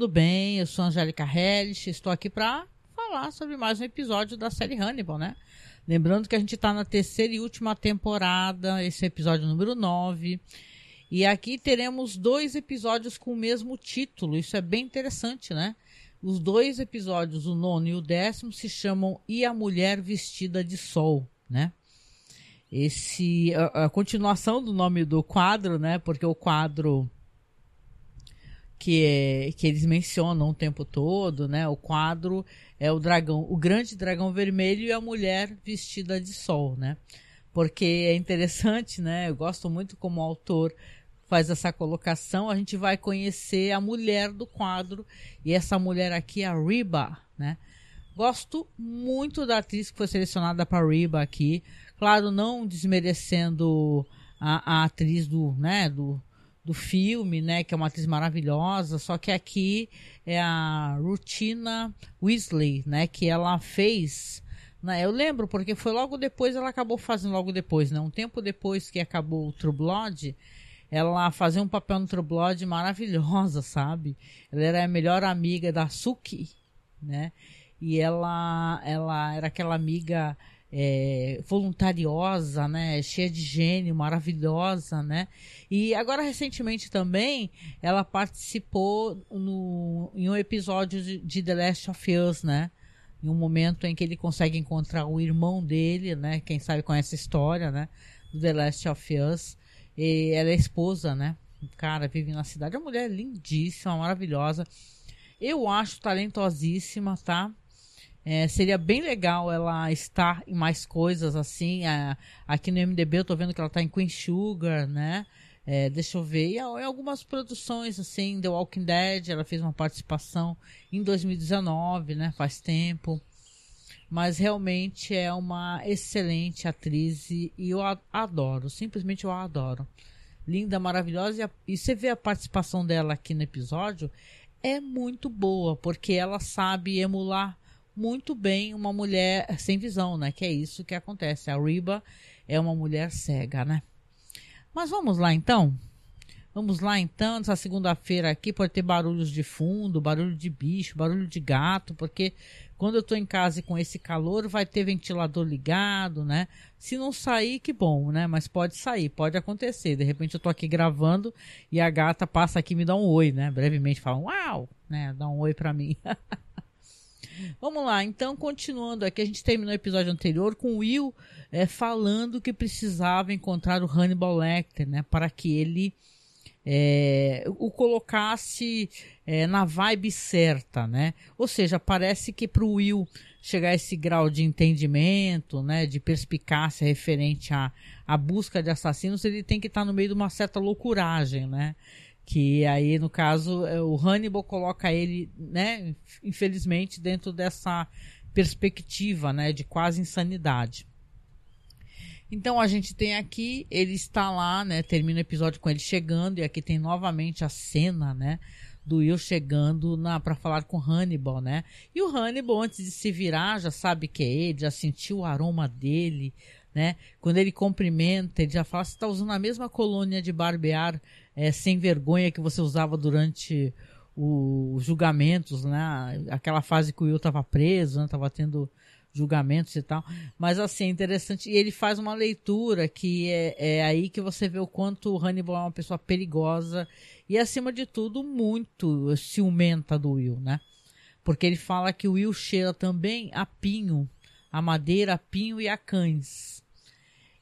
tudo bem? Eu sou Angélica Hellish, estou aqui para falar sobre mais um episódio da série Hannibal, né? Lembrando que a gente está na terceira e última temporada, esse é o episódio número 9. E aqui teremos dois episódios com o mesmo título, isso é bem interessante, né? Os dois episódios, o nono e o décimo, se chamam E a Mulher Vestida de Sol, né? Esse, a, a continuação do nome do quadro, né? Porque o quadro que, é, que eles mencionam o tempo todo, né? O quadro é o dragão, o grande dragão vermelho e a mulher vestida de sol, né? Porque é interessante, né? Eu gosto muito como o autor faz essa colocação. A gente vai conhecer a mulher do quadro e essa mulher aqui é a Riba, né? Gosto muito da atriz que foi selecionada para Riba aqui. Claro, não desmerecendo a, a atriz do, né, do, do filme, né, que é uma atriz maravilhosa, só que aqui é a Rutina Weasley, né, que ela fez, né, eu lembro porque foi logo depois, ela acabou fazendo logo depois, né, um tempo depois que acabou o True Blood, ela fazia um papel no True Blood maravilhosa, sabe? Ela era a melhor amiga da Suki, né? E ela, ela era aquela amiga é, voluntariosa, né, cheia de gênio, maravilhosa, né? E agora recentemente também ela participou no, em um episódio de, The Last of Us, né? Em um momento em que ele consegue encontrar o irmão dele, né? Quem sabe conhece a história, né? Do The Last of Us. E ela é esposa, né? O cara vive na cidade. Uma mulher lindíssima, maravilhosa. Eu acho talentosíssima, tá? É, seria bem legal ela estar em mais coisas assim. É, aqui no MDB eu tô vendo que ela tá em Queen Sugar, né? É, deixa eu ver. E em algumas produções, assim, The Walking Dead, ela fez uma participação em 2019, né? Faz tempo. Mas realmente é uma excelente atriz e, eu adoro. Simplesmente eu adoro. Linda, maravilhosa. E, a, e você vê a participação dela aqui no episódio. É muito boa, porque ela sabe emular muito bem uma mulher sem visão, né? Que é isso que acontece. A Riba é uma mulher cega, né? Mas vamos lá então. Vamos lá então, nessa segunda-feira aqui pode ter barulhos de fundo, barulho de bicho, barulho de gato, porque quando eu tô em casa e com esse calor vai ter ventilador ligado, né? Se não sair, que bom, né? Mas pode sair, pode acontecer. De repente eu tô aqui gravando e a gata passa aqui e me dá um oi, né? Brevemente fala, uau, né? Dá um oi pra mim. Vamos lá, então, continuando aqui, a gente terminou o episódio anterior com o Will é, falando que precisava encontrar o Hannibal Lecter, né, para que ele é, o colocasse é, na vibe certa, né? Ou seja, parece que para o Will chegar a esse grau de entendimento, né, de perspicácia referente à, à busca de assassinos, ele tem que estar tá no meio de uma certa loucuragem, né? Que aí no caso é, o Hannibal coloca ele, né, infelizmente dentro dessa perspectiva, né, de quase insanidade. Então a gente tem aqui, ele está lá, né, termina o episódio com ele chegando e aqui tem novamente a cena, né, do Will chegando na para falar com Hannibal, né? E o Hannibal antes de se virar já sabe que é ele, já sentiu o aroma dele, né? Quando ele cumprimenta, ele já fala: "Você está usando a mesma colônia de barbear é, sem vergonha que você usava durante os julgamentos, né? Aquela fase que o Will estava preso, né? Tava tendo julgamentos e tal. Mas assim, é interessante. E ele faz uma leitura que é, é aí que você vê o quanto o Hannibal é uma pessoa perigosa e, acima de tudo, muito ciumenta do Will, né? Porque ele fala que o Will cheira também a pinho, a madeira, a pinho e a cães.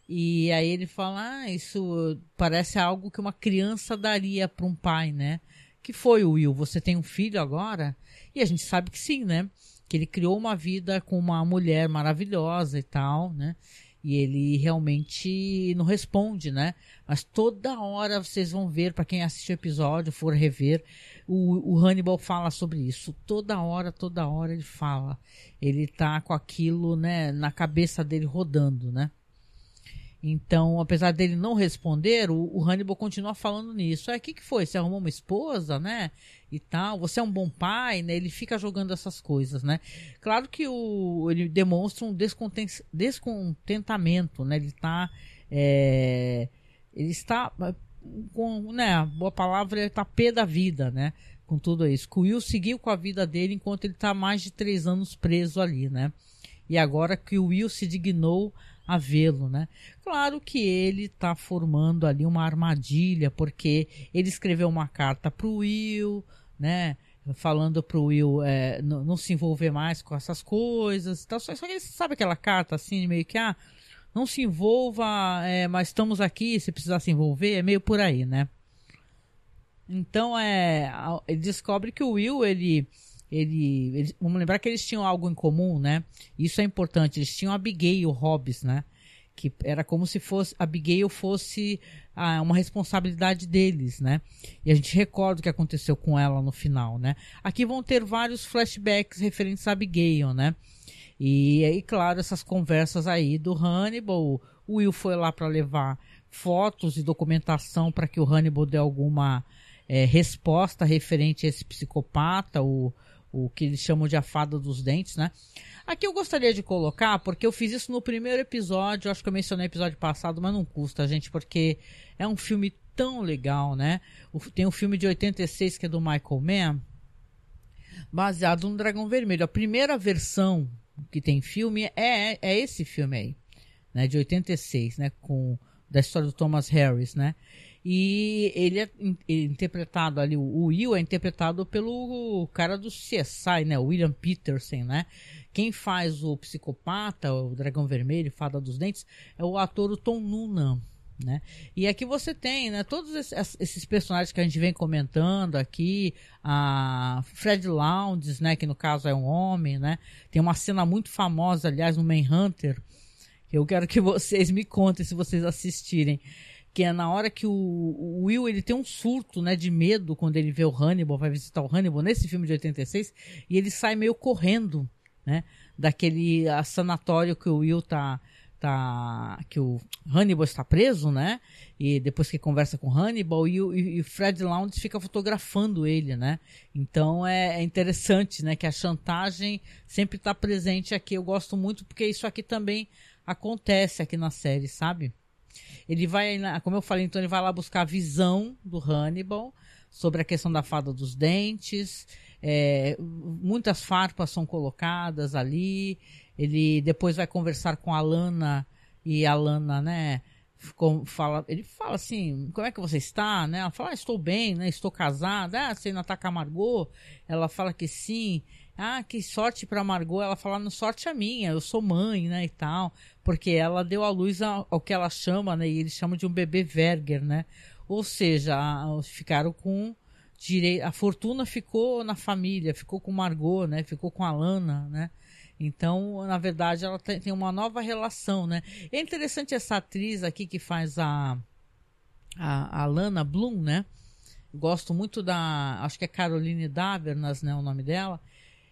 E aí ele fala: ah, isso parece algo que uma criança daria para um pai, né? Que foi o Will, você tem um filho agora? E a gente sabe que sim, né? Que ele criou uma vida com uma mulher maravilhosa e tal, né? E ele realmente não responde, né? Mas toda hora vocês vão ver, para quem assistiu o episódio, for rever, o, o, Hannibal fala sobre isso. Toda hora, toda hora ele fala. Ele tá com aquilo, né, na cabeça dele rodando, né? Então, apesar dele não responder, o, o Hannibal continua falando nisso. É, o que, que foi? Você arrumou uma esposa, né? E tal. Você é um bom pai, né? Ele fica jogando essas coisas, né? Claro que o, ele demonstra um descontentamento, né? Ele está... É, ele está com, né? A boa palavra, ele está pé da vida, né? com tudo isso. Que o Will seguiu com a vida dele enquanto ele está mais de três anos preso ali, né? E agora que o Will se dignou a vê-lo, né? Claro que ele está formando ali uma armadilha, porque ele escreveu uma carta para o Will, né? Falando para o Will é, não, se envolver mais com essas coisas. Tá? Só, só que ele sabe aquela carta assim, meio que, ah, não se envolva, é, mas estamos aqui, se precisar se envolver, é meio por aí, né? Então, é, ele descobre que o Will, ele, ele, ele, vamos lembrar que eles tinham algo em comum, né? Isso é importante, eles tinham Abigail Hobbs, né? Que era como se fosse, Abigail fosse ah, uma responsabilidade deles, né? E a gente recorda o que aconteceu com ela no final, né? Aqui vão ter vários flashbacks referentes a Abigail, né? E aí, claro, essas conversas aí do Hannibal, o Will foi lá para levar fotos e documentação para que o Hannibal dê alguma é, resposta referente a esse psicopata, o, o que eles chamam de a fada dos dentes, né? Aqui eu gostaria de colocar, porque eu fiz isso no primeiro episódio, acho que eu mencionei no episódio passado, mas não custa, gente, porque é um filme tão legal, né? Tem um filme de 86 que é do Michael Mann, baseado no Dragão Vermelho. A primeira versão que tem filme é, é esse filme aí, né? De 86, né? Com, da história do Thomas Harris, né? E ele é, interpretado ali, o Will é interpretado pelo cara do CSI, né? William Peterson, né? Quem faz o psicopata, o Dragão Vermelho, Fada dos Dentes, é o ator Tom Noonan, né? E aqui você tem, né, todos esses personagens que a gente vem comentando aqui, a Fred Lounds, né, que no caso é um homem, né? Tem uma cena muito famosa, aliás, no Manhunter, que eu quero que vocês me contem se vocês assistirem, que é na hora que o, o, Will ele tem um surto, né, de medo quando ele vê o Hannibal, vai visitar o Hannibal nesse filme de 86, e ele sai meio correndo, né, daquele sanatório que o Will tá tá que o Hannibal está preso, né? E depois que conversa com Hannibal e o, e o Fred Lounds fica fotografando ele, né? Então é, é interessante, né? Que a chantagem sempre está presente aqui. Eu gosto muito porque isso aqui também acontece aqui na série, sabe? Ele vai, como eu falei, então ele vai lá buscar a visão do Hannibal sobre a questão da fada dos dentes. É, muitas farpas são colocadas ali. Ele depois vai conversar com a Lana e a Lana, né? Fala, ele fala assim, como é que você está, né? Ela fala, ah, estou bem, né? Estou casada. Ah, você ainda está com a Margot? Ela fala que sim. Ah, que sorte para Margot. Ela fala, não sorte a minha, eu sou mãe, né, e tal. Porque ela deu à luz ao, ao que ela chama, né? E eles chamam de um bebê Verger, né? Ou seja, ficaram com direito. A fortuna ficou na família, ficou com Margot, né? Ficou com a Lana, né? Então, na verdade, ela tem uma nova relação, né? É interessante essa atriz aqui que faz a, a, a Lana Bloom, né? Gosto muito da. Acho que é Caroline Davernas, né? O nome dela.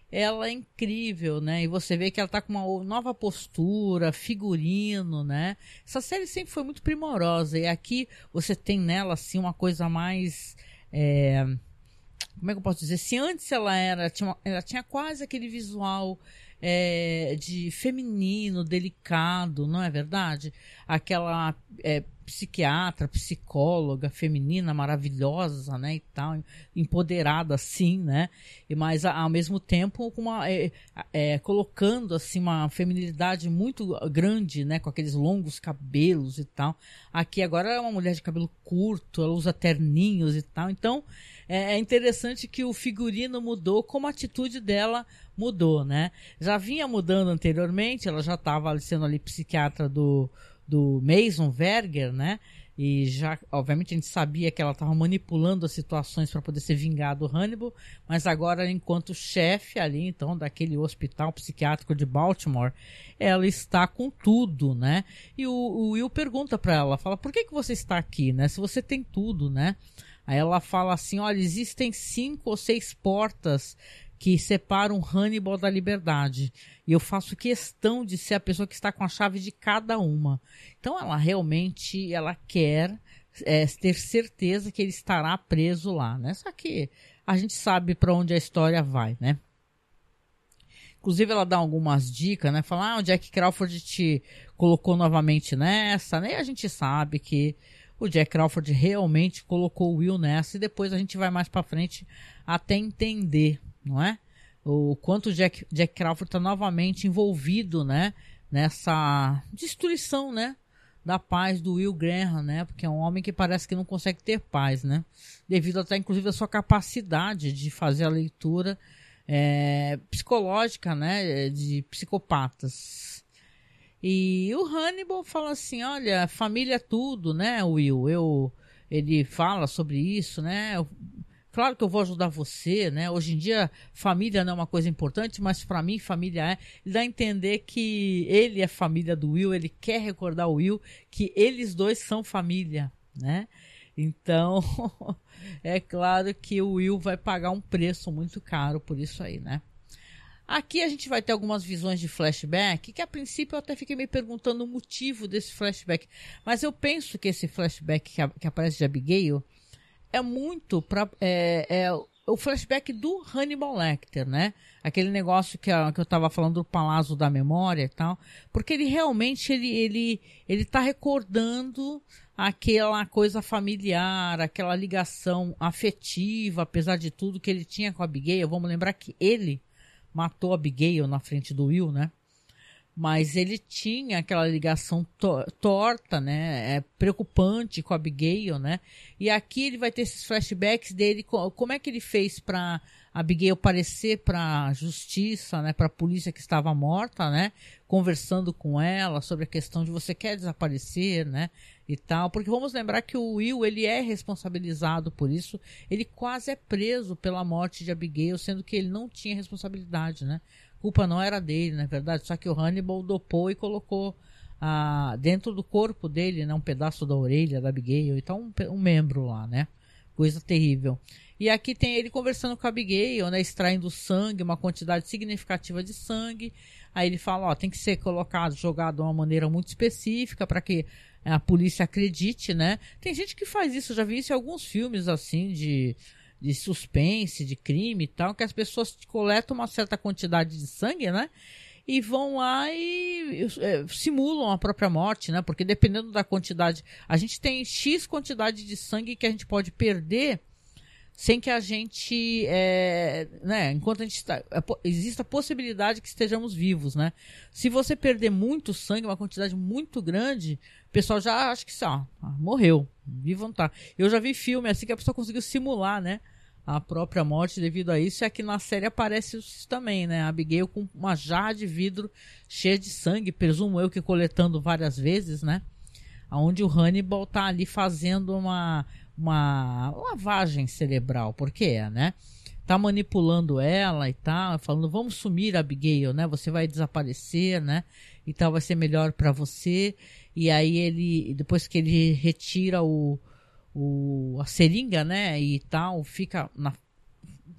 Ela é incrível, né? E você vê que ela tá com uma nova postura, figurino, né? Essa série sempre foi muito primorosa. E aqui você tem nela, assim, uma coisa mais. É... Como é que eu posso dizer? Se antes ela era. Tinha ela tinha quase aquele visual é, de feminino, delicado, não é verdade? Aquela é, psiquiatra, psicóloga feminina maravilhosa, né, e tal, empoderada assim, né, e mas ao mesmo tempo com uma, é, é, colocando assim uma feminilidade muito grande, né, com aqueles longos cabelos e tal. Aqui agora é uma mulher de cabelo curto, ela usa terninhos e tal, então é, é interessante que o figurino mudou, como a atitude dela mudou, né? Já vinha mudando anteriormente, ela já estava sendo ali psiquiatra do, do Mason Verger, né? E já, obviamente, a gente sabia que ela estava manipulando as situações para poder ser vingado do Hannibal, mas agora, enquanto chefe ali, então, daquele hospital psiquiátrico de Baltimore, ela está com tudo, né? E o, o Will pergunta para ela, fala, por que, que você está aqui, né? Se você tem tudo, né? Aí ela fala assim, olha, existem cinco ou seis portas que separam Hannibal da liberdade. E eu faço questão de ser a pessoa que está com a chave de cada uma. Então ela realmente ela quer é, ter certeza que ele estará preso lá, né? Só que a gente sabe para onde a história vai, né? Inclusive ela dá algumas dicas, né? Fala, ah, o Jack Crawford te colocou novamente nessa, né? E a gente sabe que o Jack Crawford realmente colocou o Will nessa e depois a gente vai mais para frente até entender, não é? O quanto o Jack, Jack Crawford está novamente envolvido, né? Nessa destruição, né? Da paz do Will Graham, né? Porque é um homem que parece que não consegue ter paz, né? Devido até, inclusive, à sua capacidade de fazer a leitura é, psicológica, né? De psicopatas. E o Hannibal fala assim: olha, família é tudo, né, Will? Eu, ele fala sobre isso, né? Claro que eu vou ajudar você, né? Hoje em dia, família não é uma coisa importante, mas para mim, família é. Ele dá a entender que ele é família do Will, ele quer recordar o Will que eles dois são família, né? Então, é claro que o Will vai pagar um preço muito caro por isso aí, né? Aqui a gente vai ter algumas visões de flashback, que a princípio eu até fiquei me perguntando o motivo desse flashback. Mas eu penso que esse flashback que, a, que aparece de Abigail é muito para é, é, o flashback do Hannibal Lecter, né? Aquele negócio que, a, que eu estava falando do Palácio da Memória e tal. Porque ele realmente ele, ele, ele tá recordando aquela coisa familiar, aquela ligação afetiva, apesar de tudo que ele tinha com a Abigail. Vamos lembrar que ele matou Abigail na frente do Will, né? Mas ele tinha aquela ligação to torta, né? É, preocupante com Abigail, né? E aqui ele vai ter esses flashbacks dele, como é que ele fez para Abigail aparecer para a justiça, né? Para a polícia que estava morta, né? Conversando com ela sobre a questão de você quer desaparecer, né? e tal, porque vamos lembrar que o Will ele é responsabilizado por isso, ele quase é preso pela morte de Abigail, sendo que ele não tinha responsabilidade, né? A culpa não era dele, na é verdade, só que o Hannibal dopou e colocou ah, dentro do corpo dele, né, um pedaço da orelha da Abigail, então um, um membro lá, né? Coisa terrível. E aqui tem ele conversando com a Abigail, né, extraindo sangue, uma quantidade significativa de sangue. Aí ele fala, ó, tem que ser colocado, jogado de uma maneira muito específica para que a polícia acredite, né? Tem gente que faz isso, já vi isso em alguns filmes assim de, de suspense, de crime e tal, que as pessoas coletam uma certa quantidade de sangue, né? E vão lá e é, simulam a própria morte, né? Porque dependendo da quantidade, a gente tem X quantidade de sangue que a gente pode perder sem que a gente, é, né, enquanto a gente está, é, existe a possibilidade que estejamos vivos, né? Se você perder muito sangue, uma quantidade muito grande, o pessoal já acha que, ah, morreu, vivo não tá. Eu já vi filme assim que a pessoa conseguiu simular, né, a própria morte devido a isso, e aqui na série aparece isso também, né, a Abigail com uma jarra de vidro cheia de sangue, presumo eu que coletando várias vezes, né, onde o Hannibal tá ali fazendo uma uma lavagem cerebral, porque é, né? Tá manipulando ela e tal, falando, vamos sumir, Abigail, né? Você vai desaparecer, né? E tal, vai ser melhor para você. E aí ele, depois que ele retira o, o, a seringa, né? E tal, fica na,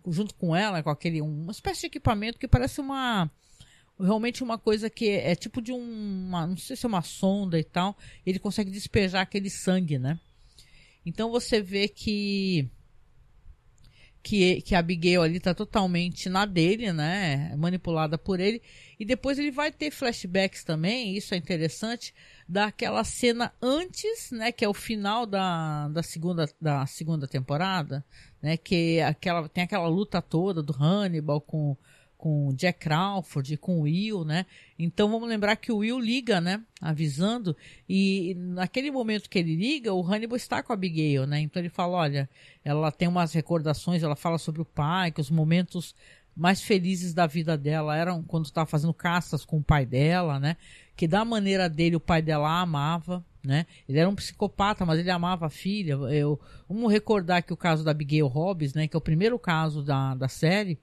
junto com ela, com aquele, uma espécie de equipamento que parece uma, realmente uma coisa que é, é tipo de uma, não sei se é uma sonda e tal, ele consegue despejar aquele sangue, né? Então você vê que que, que a Abigail ali tá totalmente na dele, né? Manipulada por ele. E depois ele vai ter flashbacks também, isso é interessante, daquela cena antes, né? Que é o final da, da, segunda, da segunda temporada, né? Que aquela, tem aquela luta toda do Hannibal com com Jack Crawford, com o Will, né? Então vamos lembrar que o Will liga, né? Avisando. E naquele momento que ele liga, o Hannibal está com a Abigail, né? Então ele fala: olha, ela tem umas recordações, ela fala sobre o pai, que os momentos mais felizes da vida dela eram quando estava fazendo caças com o pai dela, né? Que da maneira dele o pai dela a amava, né? Ele era um psicopata, mas ele amava a filha. Eu, vamos recordar que o caso da Abigail Hobbs, né? Que é o primeiro caso da, da série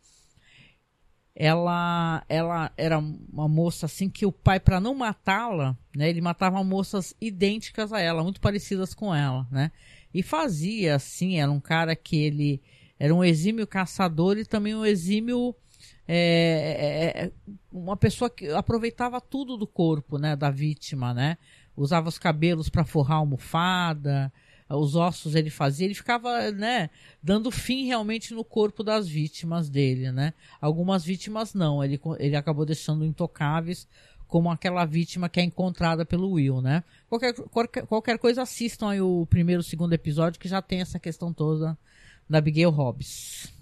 ela ela era uma moça assim que o pai para não matá-la, né, ele matava moças idênticas a ela, muito parecidas com ela, né? E fazia assim, era um cara que ele era um exímio caçador e também um exímio é, é, é uma pessoa que aproveitava tudo do corpo, né, da vítima, né? Usava os cabelos para forrar almofada, os ossos ele fazia, ele ficava, né, dando fim realmente no corpo das vítimas dele, né? Algumas vítimas não, ele, ele acabou deixando intocáveis, como aquela vítima que é encontrada pelo Will, né? Qualquer, qualquer, qualquer coisa assistam aí o primeiro segundo episódio que já tem essa questão toda da Abigail Hobbs.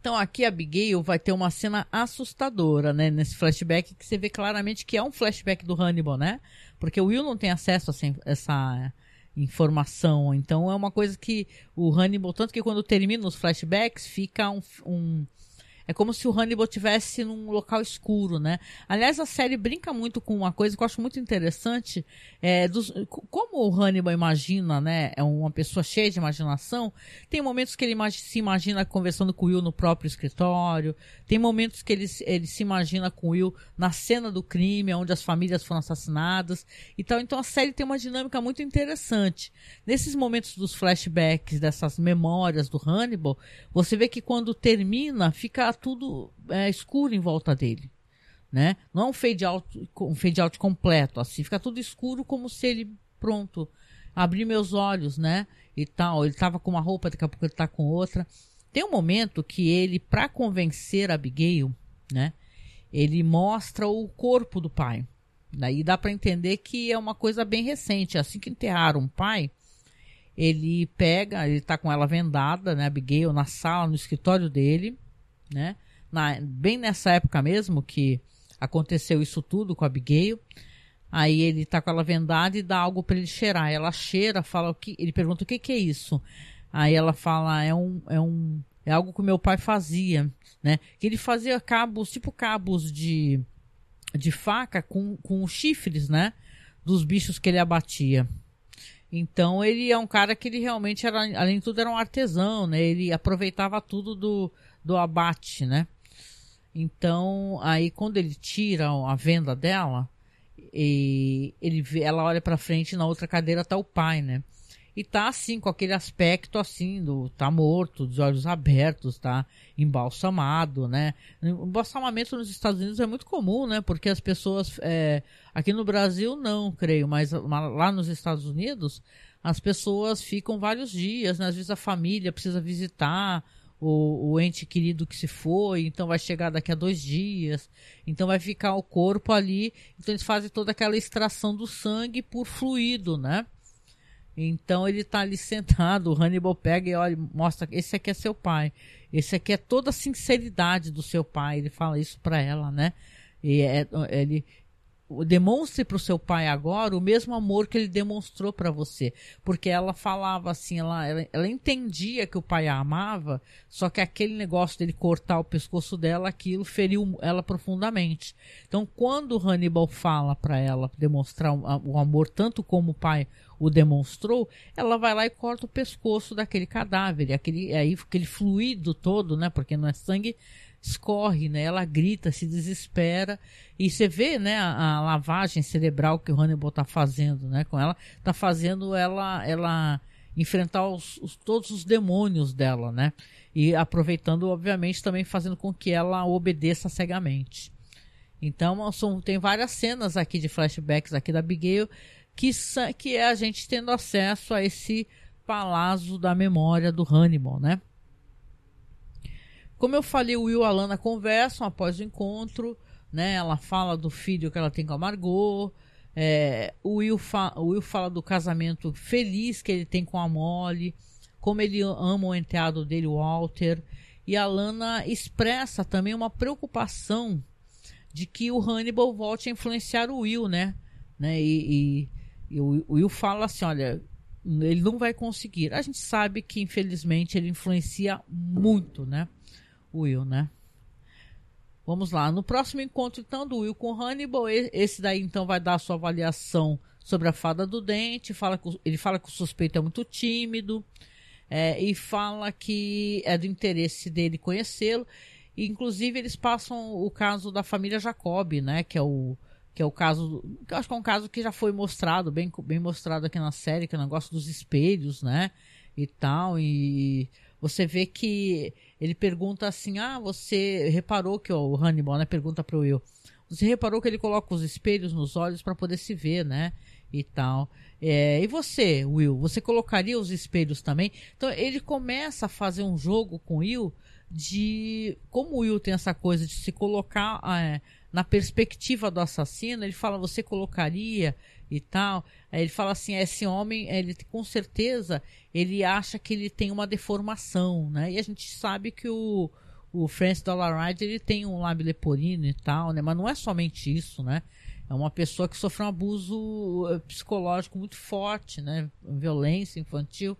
Então aqui a Abigail vai ter uma cena assustadora, né? Nesse flashback que você vê claramente que é um flashback do Hannibal, né? Porque o Will não tem acesso a essa informação. Então é uma coisa que o Hannibal, tanto que quando termina os flashbacks, fica um, um é como se o Hannibal tivesse num local escuro, né? Aliás, a série brinca muito com uma coisa que eu acho muito interessante, é, dos, como o Hannibal imagina, né? É uma pessoa cheia de imaginação. Tem momentos que ele se imagina conversando com o Will no próprio escritório. Tem momentos que ele, ele se imagina com o Will na cena do crime, onde as famílias foram assassinadas e tal. Então a série tem uma dinâmica muito interessante. Nesses momentos dos flashbacks, dessas memórias do Hannibal, você vê que quando termina, fica tudo é, escuro em volta dele. Né? Não é um fade out, um fade out completo, assim, fica tudo escuro como se ele, pronto, abrir meus olhos, né? E tal. Ele tava com uma roupa, daqui a pouco ele tá com outra. Tem um momento que ele, para convencer a Abigail, né? Ele mostra o corpo do pai. Daí dá para entender que é uma coisa bem recente. Assim que enterraram o pai, ele pega, ele tá com ela vendada, né, Abigail, na sala, no escritório dele né? Na, bem nessa época mesmo que aconteceu isso tudo com a Abigail. Aí ele tá com ela vendada e dá algo para ele cheirar. Ela cheira, fala o que, ele pergunta o que que é isso. Aí ela fala é um é um é algo que meu pai fazia, né? Que ele fazia cabos, tipo cabos de de faca com, com chifres, né? Dos bichos que ele abatia. Então ele é um cara que ele realmente era, além de tudo, era um artesão, né? Ele aproveitava tudo do, do abate, né? Então, aí quando ele tira a venda dela, e ele vê, ela olha para frente na outra cadeira tá o pai, né? E tá assim, com aquele aspecto assim, do tá morto, dos olhos abertos, tá embalsamado, né? Embalsamamento nos Estados Unidos é muito comum, né? Porque as pessoas, é, aqui no Brasil não, creio, mas lá nos Estados Unidos, as pessoas ficam vários dias, né? Às vezes a família precisa visitar, o, o, ente querido que se foi, então vai chegar daqui a dois dias, então vai ficar o corpo ali, então eles fazem toda aquela extração do sangue por fluido, né? Então ele tá ali sentado, o Hannibal pega e olha, mostra, esse aqui é seu pai, esse aqui é toda a sinceridade do seu pai, ele fala isso para ela, né? E é, ele, demonstre para o seu pai agora o mesmo amor que ele demonstrou para você. Porque ela falava assim, ela, ela, ela, entendia que o pai a amava, só que aquele negócio dele cortar o pescoço dela, aquilo feriu ela profundamente. Então, quando Hannibal fala para ela demonstrar o, amor tanto como o pai o demonstrou, ela vai lá e corta o pescoço daquele cadáver, aquele, aí, aquele fluido todo, né? Porque não é sangue, escorre, né? Ela grita, se desespera e você vê, né, a, a lavagem cerebral que o Hannibal está fazendo, né, com ela, está fazendo ela, ela enfrentar os, os, todos os demônios dela, né? E aproveitando, obviamente, também fazendo com que ela obedeça cegamente. Então, são, tem várias cenas aqui de flashbacks aqui da Abigail que, que é a gente tendo acesso a esse palácio da memória do Hannibal, né? Como eu falei, o Will e a Lana conversam após o encontro, né? Ela fala do filho que ela tem com a Margot. É, o, Will o, Will fala do casamento feliz que ele tem com a Molly, como ele ama o enteado dele, o Walter. E a Lana expressa também uma preocupação de que o Hannibal volte a influenciar o Will, né? né? E, e, e o Will fala assim: olha, ele não vai conseguir. A gente sabe que, infelizmente, ele influencia muito, né? Will, né? Vamos lá. No próximo encontro, então, do Will com Hannibal, esse daí, então, vai dar a sua avaliação sobre a fada do dente. Fala que, ele fala que o suspeito é muito tímido é, e fala que é do interesse dele conhecê-lo. Inclusive, eles passam o caso da família Jacob, né? Que é o, que é o caso. Que eu acho que é um caso que já foi mostrado, bem, bem mostrado aqui na série, que é o negócio dos espelhos, né? E tal. E você vê que ele pergunta assim: Ah, você reparou que ó, o Hannibal né, pergunta pro Will. Você reparou que ele coloca os espelhos nos olhos para poder se ver, né? E tal. É, e você, Will, você colocaria os espelhos também? Então ele começa a fazer um jogo com o Will de como o Will tem essa coisa de se colocar é, na perspectiva do assassino, ele fala, você colocaria e tal. Aí ele fala assim, esse homem, ele com certeza, ele acha que ele tem uma deformação, né? E a gente sabe que o, o Francis Dollaride, ele tem um lábio leporino e tal, né? Mas não é somente isso, né? É uma pessoa que sofreu um abuso eh, psicológico muito forte, né? Violência infantil.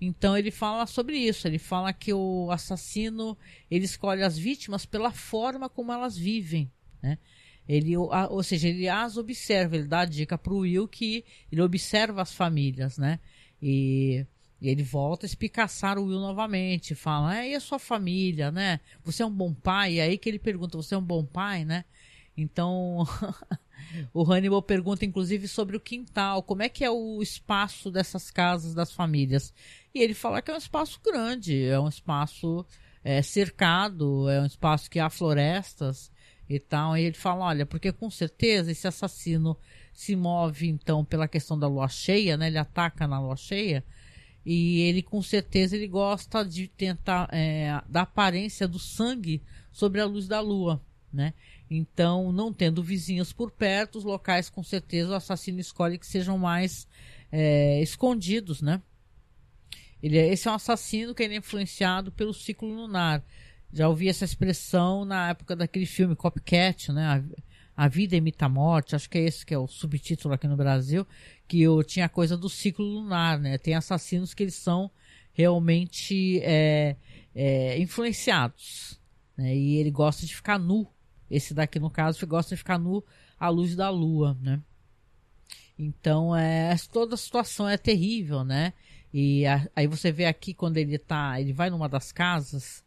Então ele fala sobre isso. Ele fala que o assassino ele escolhe as vítimas pela forma como elas vivem, né? Ele, ou seja, ele as observa, ele dá a dica para o Will que ele observa as famílias, né? E, e ele volta a espicaçar o Will novamente, fala, é, e a sua família, né? Você é um bom pai? E aí que ele pergunta, você é um bom pai, né? Então, o Hannibal pergunta inclusive sobre o quintal, como é que é o espaço dessas casas das famílias. E ele fala que é um espaço grande, é um espaço é, cercado, é um espaço que há florestas e tal. E ele fala, olha, porque com certeza esse assassino se move então pela questão da lua cheia, né? Ele ataca na lua cheia e ele com certeza ele gosta de tentar é, da aparência do sangue sobre a luz da lua, né? Então, não tendo vizinhos por perto, os locais com certeza o assassino escolhe que sejam mais é, escondidos, né? Ele, é, esse é um assassino que é influenciado pelo ciclo lunar. Já ouvi essa expressão na época daquele filme Copycat, né? A, a Vida Imita a Morte, acho que é esse que é o subtítulo aqui no Brasil, que eu tinha a coisa do ciclo lunar, né? Tem assassinos que eles são realmente é, é, influenciados, né? E ele gosta de ficar nu. Esse daqui, no caso, gosta de ficar nu à luz da lua, né? Então, é, toda a situação é terrível, né? E a, aí você vê aqui quando ele tá, ele vai numa das casas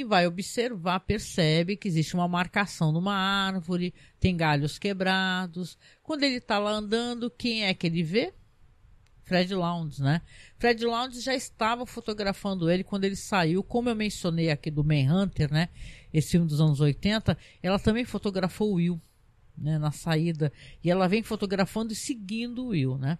e vai observar, percebe que existe uma marcação numa árvore, tem galhos quebrados. Quando ele está lá andando, quem é que ele vê? Fred Lounds, né? Fred Lounds já estava fotografando ele quando ele saiu, como eu mencionei aqui do Manhunter, né? Esse filme dos anos 80, ela também fotografou o Will, né? Na saída. E ela vem fotografando e seguindo o Will, né?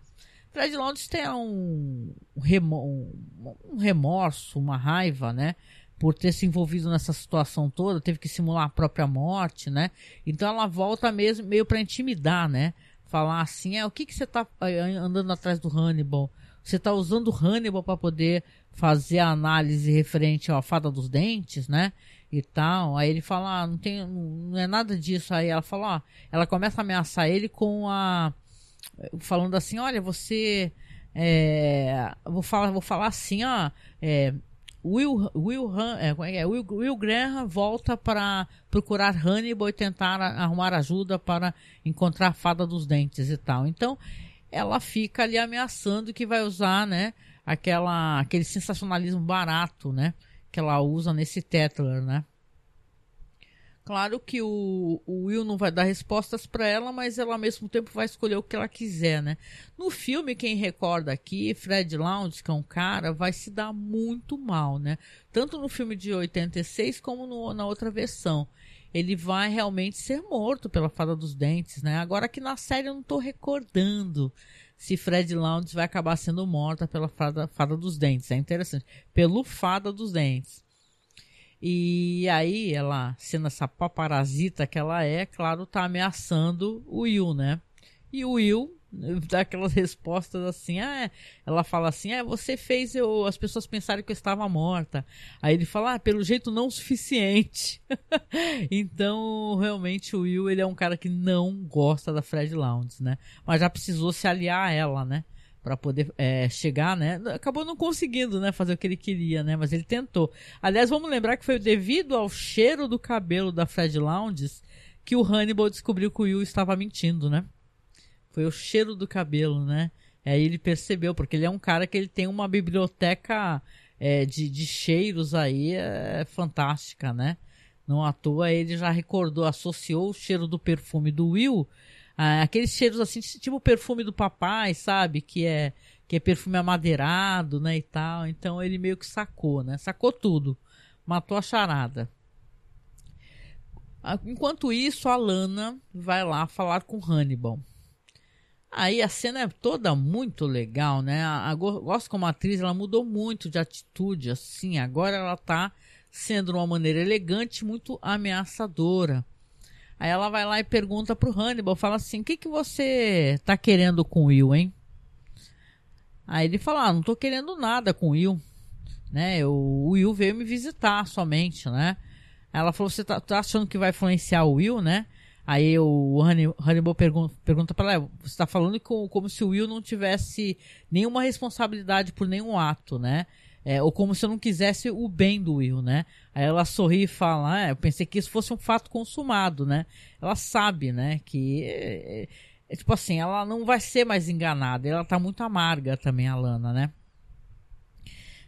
Fred Lounds tem um, um remorso, uma raiva, né? Por ter se envolvido nessa situação toda, teve que simular a própria morte, né? Então ela volta mesmo meio para intimidar, né? Falar assim, é o que que você tá eh, andando atrás do Hannibal? Você tá usando o Hannibal para poder fazer a análise referente à fada dos dentes, né? E tal. Aí ele fala, ah, não tem, não é nada disso. Aí ela fala, ó, ela começa a ameaçar ele com a falando assim, olha, você é, vou falar, vou falar assim, ó, é, Will, Will, é, é, é, Will, Will Graham volta para procurar Hannibal e tentar arrumar ajuda para encontrar a fada dos dentes e tal. Então, ela fica ali ameaçando que vai usar, né, aquela, aquele sensacionalismo barato, né, que ela usa nesse Tetler, né. Claro que o, o, Will não vai dar respostas para ela, mas ela ao mesmo tempo vai escolher o que ela quiser, né? No filme, quem recorda aqui, Fred Lounge, que é um cara, vai se dar muito mal, né? Tanto no filme de 86 como no, na outra versão. Ele vai realmente ser morto pela fada dos dentes, né? Agora que na série eu não tô recordando se Fred Lounge vai acabar sendo morta pela fada, fada dos dentes. É interessante. Pelo fada dos dentes. E aí ela, sendo essa paparazita que ela é, claro, tá ameaçando o Will, né? E o Will dá aquelas respostas assim, ah, ela fala assim, ah, você fez eu, as pessoas pensarem que eu estava morta. Aí ele fala, ah, pelo jeito não o suficiente. então, realmente o Will, ele é um cara que não gosta da Fred Lounge, né? Mas já precisou se aliar a ela, né? Para poder é, chegar, né? Acabou não conseguindo, né, fazer o que ele queria, né? Mas ele tentou. Aliás, vamos lembrar que foi devido ao cheiro do cabelo da Fred Lounges que o Hannibal descobriu que o Will estava mentindo, né? Foi o cheiro do cabelo, né? Aí ele percebeu, porque ele é um cara que ele tem uma biblioteca é, de, de cheiros aí é, fantástica, né? Não à toa ele já recordou, associou o cheiro do perfume do Will ah, aqueles cheiros assim, tipo o perfume do papai, sabe? Que é, que é perfume amadeirado, né? E tal. Então ele meio que sacou, né? Sacou tudo. Matou a charada. Ah, enquanto isso, a Lana vai lá falar com Hannibal. Aí a cena é toda muito legal, né? A, a, gosto como atriz, ela mudou muito de atitude, assim. Agora ela tá sendo de uma maneira elegante, muito ameaçadora. Aí ela vai lá e pergunta pro Hannibal, fala assim, o que, que você tá querendo com o Will, hein? Aí ele fala, ah, não tô querendo nada com o Will, né? O Will veio me visitar somente, né? Ela falou, você tá, tá achando que vai influenciar o Will, né? Aí o Hannibal pergunta, para ela, você está falando como se o Will não tivesse nenhuma responsabilidade por nenhum ato, né? É, ou como se eu não quisesse o bem do Will, né? Aí ela sorri e fala, ah, eu pensei que isso fosse um fato consumado, né? Ela sabe, né, que é, é, tipo assim, ela não vai ser mais enganada, ela tá muito amarga também, a Lana, né?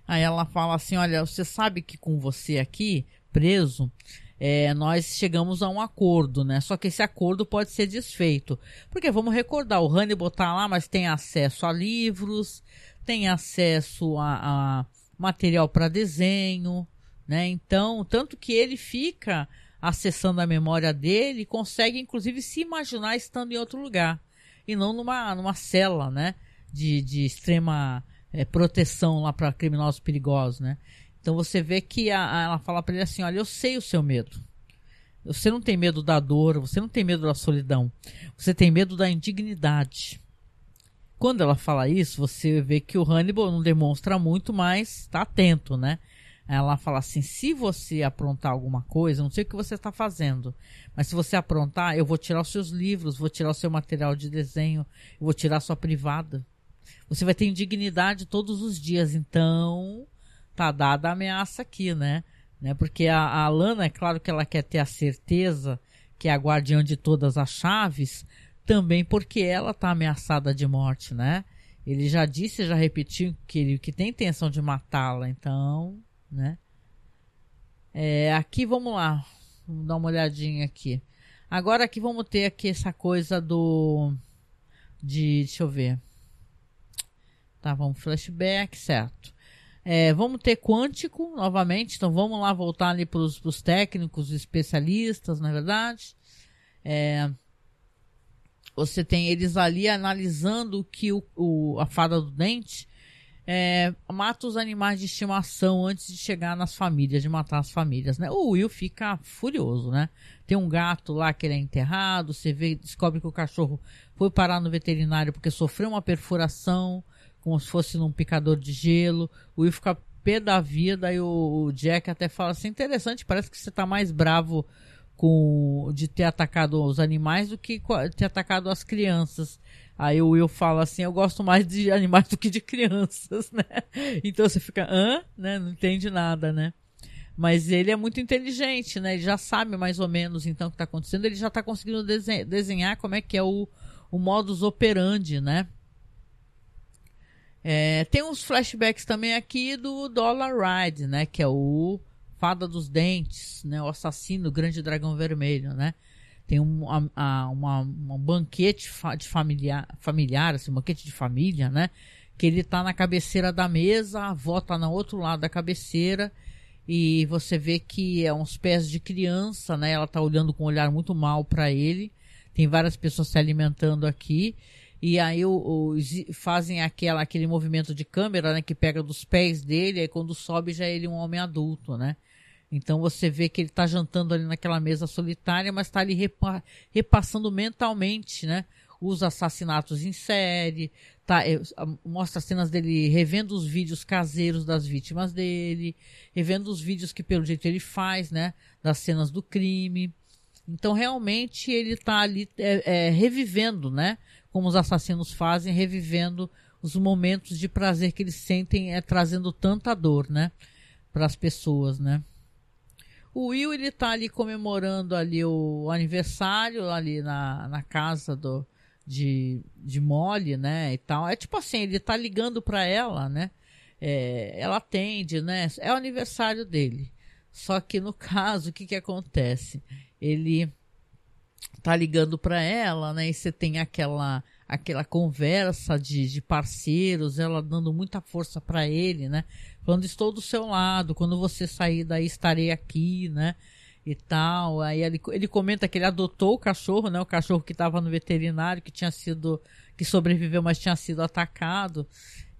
Aí ela fala assim, olha, você sabe que com você aqui, preso, é, nós chegamos a um acordo, né? Só que esse acordo pode ser desfeito. Porque vamos recordar, o Hannibal tá lá, mas tem acesso a livros, tem acesso a, a material para desenho, né? Então, tanto que ele fica acessando a memória dele consegue, inclusive, se imaginar estando em outro lugar. E não numa, numa cela, né? De, de extrema é, proteção lá para criminosos perigosos, né? Então você vê que a, a, ela fala para ele assim: olha, eu sei o seu medo. Você não tem medo da dor, você não tem medo da solidão, você tem medo da indignidade. Quando ela fala isso, você vê que o Hannibal não demonstra muito, mas está atento, né? Ela fala assim: se você aprontar alguma coisa, não sei o que você está fazendo, mas se você aprontar, eu vou tirar os seus livros, vou tirar o seu material de desenho, eu vou tirar a sua privada. Você vai ter indignidade todos os dias, então tá dada a ameaça aqui, né? né? Porque a, a Lana, é claro que ela quer ter a certeza que é a guardiã de todas as chaves, também porque ela tá ameaçada de morte, né? Ele já disse, já repetiu que ele que tem intenção de matá-la, então, né? É, aqui vamos lá, vamos dar uma olhadinha aqui. Agora aqui vamos ter aqui essa coisa do de, deixa eu ver. Tá, vamos flashback, certo. É, vamos ter quântico novamente, então vamos lá voltar ali para os técnicos, especialistas, na é verdade. É, você tem eles ali analisando que o, o, a fada do dente é, mata os animais de estimação antes de chegar nas famílias, de matar as famílias, né? O Will fica furioso, né? Tem um gato lá que ele é enterrado, você vê, descobre que o cachorro foi parar no veterinário porque sofreu uma perfuração, como se fosse num picador de gelo. O Will fica pé da vida e o, o Jack até fala assim, interessante, parece que você tá mais bravo com de ter atacado os animais do que ter atacado as crianças. Aí o Will fala assim, eu gosto mais de animais do que de crianças, né? Então você fica, hã? Né? Não entende nada, né? Mas ele é muito inteligente, né? Ele já sabe mais ou menos então o que está acontecendo. Ele já está conseguindo desenhar como é que é o, o modus operandi, né? É, tem uns flashbacks também aqui do Dollar Ride, né? Que é o Fada dos Dentes, né? O assassino, o grande dragão vermelho, né? Tem um, a, uma, um banquete de familiar, familiar, assim, um banquete de família, né? Que ele tá na cabeceira da mesa, a avó tá no outro lado da cabeceira e você vê que é uns pés de criança, né? Ela tá olhando com um olhar muito mal para ele. Tem várias pessoas se alimentando aqui e aí o, o, fazem aquela, aquele movimento de câmera, né, que pega dos pés dele, aí quando sobe já é ele um homem adulto, né? Então você vê que ele está jantando ali naquela mesa solitária, mas está ali repa repassando mentalmente, né? Os assassinatos em série, tá, é, mostra cenas dele revendo os vídeos caseiros das vítimas dele, revendo os vídeos que pelo jeito ele faz, né? Das cenas do crime. Então realmente ele está ali é, é, revivendo, né? Como os assassinos fazem, revivendo os momentos de prazer que eles sentem, é trazendo tanta dor, né, para as pessoas, né? O Will ele tá ali comemorando ali o aniversário ali na, na casa do de, de Molly, né, e tal. É tipo assim, ele tá ligando para ela, né? É, ela atende, né? É o aniversário dele. Só que no caso, o que que acontece? Ele tá ligando para ela, né? E você tem aquela aquela conversa de, de parceiros, ela dando muita força para ele, né? Falando estou do seu lado, quando você sair daí estarei aqui, né? E tal. Aí ele, ele comenta que ele adotou o cachorro, né? O cachorro que estava no veterinário, que tinha sido que sobreviveu, mas tinha sido atacado.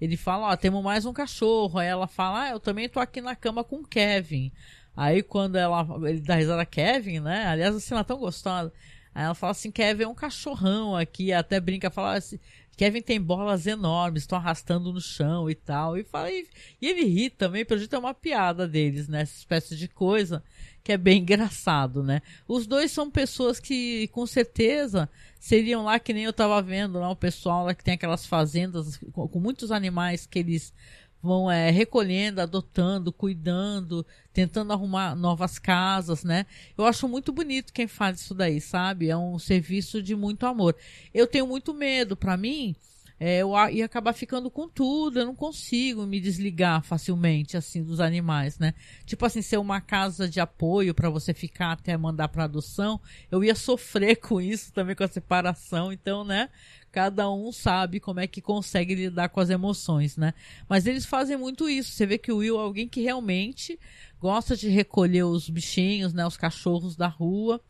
Ele fala, ó, temos mais um cachorro. Aí ela fala, ah, eu também tô aqui na cama com o Kevin. Aí quando ela, ele dá risada Kevin, né? Aliás, a cena é tão gostosa. Aí ela fala assim, Kevin é um cachorrão aqui, até brinca, fala assim, Kevin tem bolas enormes, estão arrastando no chão e tal. E fala, e, e ele ri também, pelo jeito é uma piada deles, né? Essa espécie de coisa que é bem engraçado, né? Os dois são pessoas que, com certeza, seriam lá que nem eu tava vendo lá, o pessoal lá que tem aquelas fazendas com, com muitos animais que eles vão é, recolhendo, adotando, cuidando, tentando arrumar novas casas, né? Eu acho muito bonito quem faz isso daí, sabe? É um serviço de muito amor. Eu tenho muito medo, para mim, é, eu ia acabar ficando com tudo, eu não consigo me desligar facilmente, assim, dos animais, né? Tipo assim, ser uma casa de apoio para você ficar até mandar para adoção, eu ia sofrer com isso também, com a separação, então, né? cada um sabe como é que consegue lidar com as emoções, né? Mas eles fazem muito isso. Você vê que o Will é alguém que realmente gosta de recolher os bichinhos, né? Os cachorros da rua.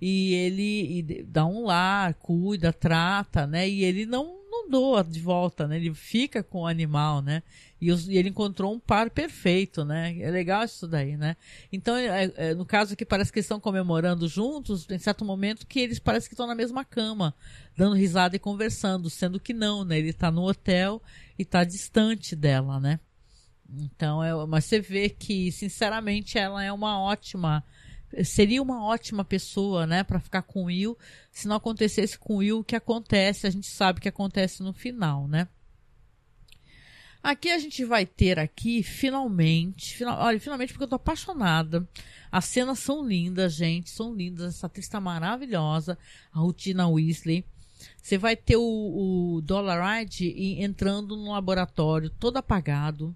E ele e dá um lar, cuida, trata, né? E ele não, não doa de volta, né? Ele fica com o animal, né? E, os, e, ele encontrou um par perfeito, né? É legal isso daí, né? Então, é, é, no caso aqui, parece que eles estão comemorando juntos, em certo momento que eles parecem que estão na mesma cama, dando risada e conversando, sendo que não, né? Ele está no hotel e está distante dela, né? Então, é, mas você vê que, sinceramente, ela é uma ótima seria uma ótima pessoa, né, para ficar com o Will, se não acontecesse com o Will o que acontece, a gente sabe que acontece no final, né? Aqui a gente vai ter aqui, finalmente, final, olha, finalmente porque eu tô apaixonada. As cenas são lindas, gente, são lindas. Essa atriz tá maravilhosa, a Rutina Weasley. Você vai ter o, o Dollaride entrando no laboratório todo apagado,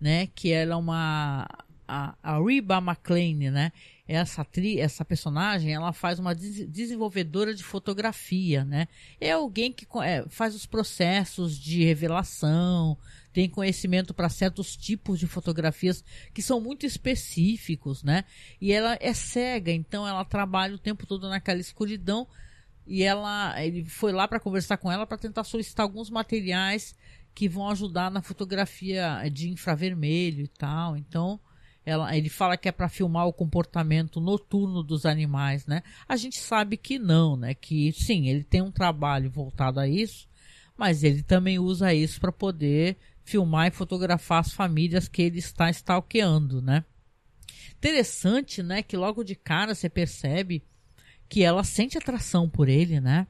né? Que ela é uma a, a Reba McLean, né? Essa tri, essa personagem, ela faz uma des desenvolvedora de fotografia, né? É alguém que é, faz os processos de revelação, tem conhecimento para certos tipos de fotografias que são muito específicos, né? E ela é cega, então ela trabalha o tempo todo naquela escuridão e ela ele foi lá para conversar com ela para tentar solicitar alguns materiais que vão ajudar na fotografia de infravermelho e tal. Então, ela, ele fala que é para filmar o comportamento noturno dos animais, né? A gente sabe que não, né? Que sim, ele tem um trabalho voltado a isso, mas ele também usa isso para poder filmar e fotografar as famílias que ele está stalkeando, né? Interessante, né, que logo de cara você percebe que ela sente atração por ele, né?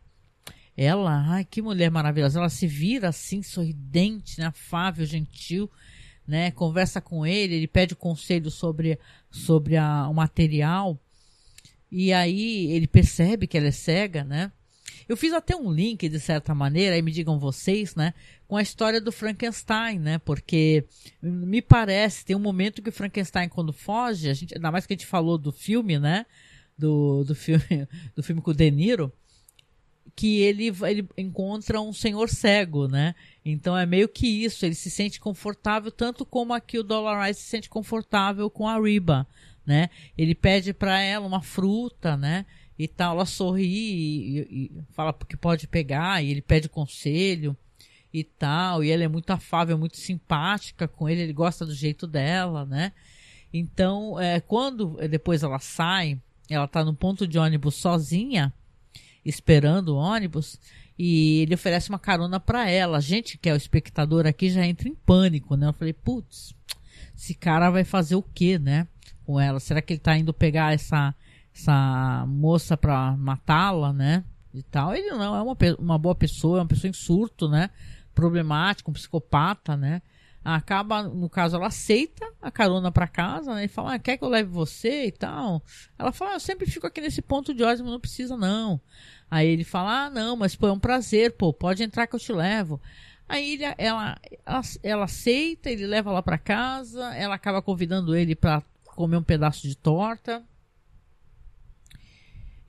Ela, ai, que mulher maravilhosa. Ela se vira assim, sorridente, né? afável, gentil, né? Conversa com ele, ele pede conselho sobre, sobre a, o material. E aí ele percebe que ela é cega, né? Eu fiz até um link, de certa maneira, aí me digam vocês, né? Com a história do Frankenstein, né? Porque me parece, tem um momento que o Frankenstein, quando foge, a gente, ainda mais que a gente falou do filme, né? Do, do, filme, do filme com o De Niro, que ele, ele encontra um senhor cego, né? Então é meio que isso, ele se sente confortável, tanto como aqui o Dollar se sente confortável com a Riba, né? Ele pede para ela uma fruta, né? e tal. Ela sorri e, e, fala que pode pegar, e ele pede conselho e tal. E ela é muito afável, muito simpática com ele, ele gosta do jeito dela, né? Então, é, quando depois ela sai, ela tá no ponto de ônibus sozinha, esperando o ônibus, e ele oferece uma carona para ela. A gente, que é o espectador aqui, já entra em pânico, né? Eu falei, putz, esse cara vai fazer o quê, né? Com ela? Será que ele tá indo pegar essa essa moça para matá-la, né? E tal. Ele não é uma, uma boa pessoa, é uma pessoa em surto, né? Problemático, um psicopata, né? Acaba, no caso, ela aceita a carona para casa, né? E fala, ah, quer que eu leve você e tal? Ela fala, ah, eu sempre fico aqui nesse ponto de ódio, não precisa não. Aí ele fala, ah, não, mas pô, é um prazer, pô, pode entrar que eu te levo. Aí ele, ela, ela, ela aceita, ele leva lá para casa, ela acaba convidando ele para comer um pedaço de torta.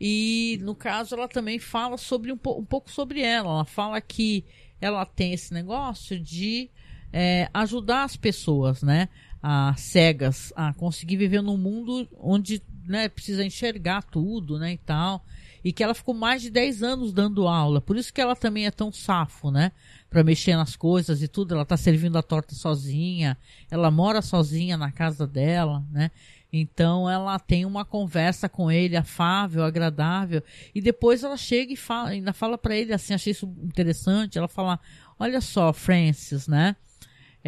E no caso ela também fala sobre um, um pouco sobre ela. Ela fala que ela tem esse negócio de é, ajudar as pessoas, né? A cegas a conseguir viver num mundo onde né, precisa enxergar tudo, né? E tal. E que ela ficou mais de 10 anos dando aula. Por isso que ela também é tão safo, né? Para mexer nas coisas e tudo. Ela tá servindo a torta sozinha. Ela mora sozinha na casa dela, né? Então ela tem uma conversa com ele afável, agradável, e depois ela chega e fala, ainda fala para ele assim, achei isso interessante. Ela fala: "Olha só, Francis, né?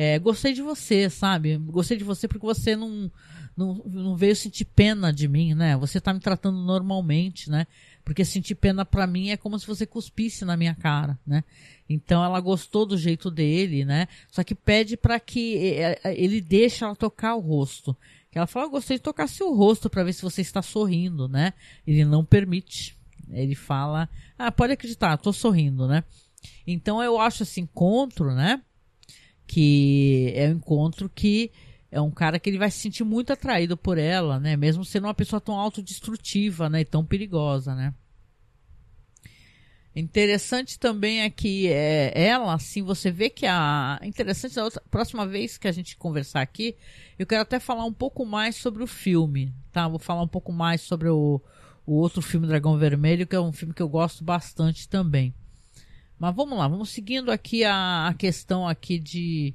É, gostei de você, sabe? Gostei de você porque você não, não, não veio sentir pena de mim, né? Você tá me tratando normalmente, né? Porque sentir pena para mim é como se você cuspisse na minha cara, né? Então ela gostou do jeito dele, né? Só que pede para que é, é, ele deixe ela tocar o rosto. Que ela fala, eu gostei de tocar seu rosto para ver se você está sorrindo, né? Ele não permite. Ele fala, ah, pode acreditar, tô sorrindo, né? Então eu acho esse encontro, né? Que é um encontro que é um cara que ele vai se sentir muito atraído por ela, né? Mesmo sendo uma pessoa tão autodestrutiva, né? E tão perigosa, né? Interessante também é que é, ela, assim, você vê que a. Interessante, a outra, próxima vez que a gente conversar aqui, eu quero até falar um pouco mais sobre o filme, tá? Vou falar um pouco mais sobre o, o outro filme Dragão Vermelho, que é um filme que eu gosto bastante também. Mas vamos lá, vamos seguindo aqui a, a questão aqui de,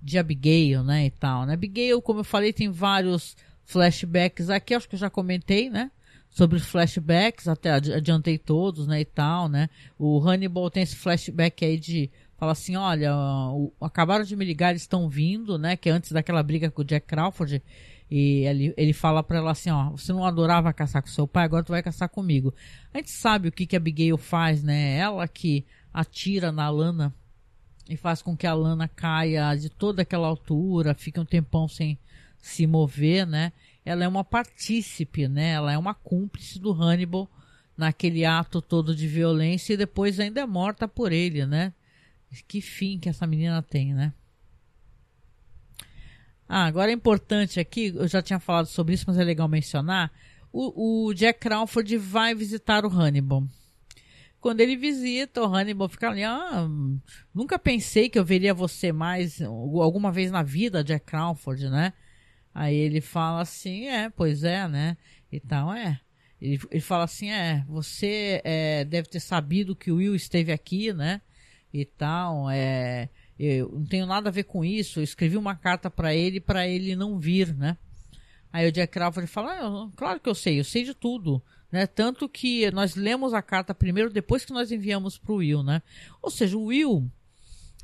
de Abigail, né, e tal, né? Abigail, como eu falei, tem vários flashbacks aqui, acho que eu já comentei, né? sobre os flashbacks, até adiantei todos, né, e tal, né. O Hannibal tem esse flashback aí de fala assim, olha, o, acabaram de me ligar, eles estão vindo, né, que é antes daquela briga com o Jack Crawford, e ele, ele fala para ela assim, ó, você não adorava caçar com seu pai, agora tu vai caçar comigo. A gente sabe o que que a Abigail faz, né, ela que atira na lana e faz com que a lana caia de toda aquela altura, fique um tempão sem se mover, né, ela é uma partícipe, né? Ela é uma cúmplice do Hannibal naquele ato todo de violência e depois ainda é morta por ele, né? Que fim que essa menina tem, né? Ah, agora é importante aqui, eu já tinha falado sobre isso, mas é legal mencionar. O, o Jack Crawford vai visitar o Hannibal. Quando ele visita, o Hannibal fica ali, ah, nunca pensei que eu veria você mais alguma vez na vida, Jack Crawford, né? Aí ele fala assim, é, pois é, né? Então é. Ele, ele fala assim, é, você é, deve ter sabido que o Will esteve aqui, né? E tal, é, eu não tenho nada a ver com isso. Eu escrevi uma carta para ele para ele não vir, né? Aí o Jack Crawford fala, ah, claro que eu sei, eu sei de tudo, né? Tanto que nós lemos a carta primeiro depois que nós enviamos para o Will, né? Ou seja, o Will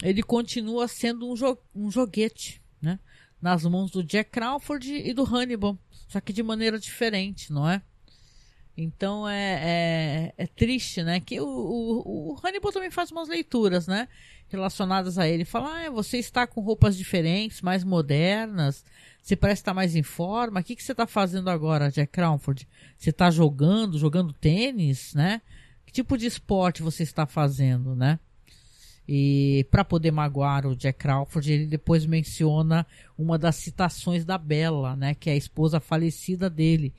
ele continua sendo um, jo um joguete, né? nas mãos do Jack Crawford e do Hannibal, só que de maneira diferente, não é? Então é, é, é triste, né? Que o, o, o, Hannibal também faz umas leituras, né? Relacionadas a ele. Fala, ah, você está com roupas diferentes, mais modernas, você parece estar mais em forma. O que, que você está fazendo agora, Jack Crawford? Você está jogando, jogando tênis, né? Que tipo de esporte você está fazendo, né? E para poder magoar o Jack Crawford, ele depois menciona uma das citações da Bella, né, que é a esposa falecida dele.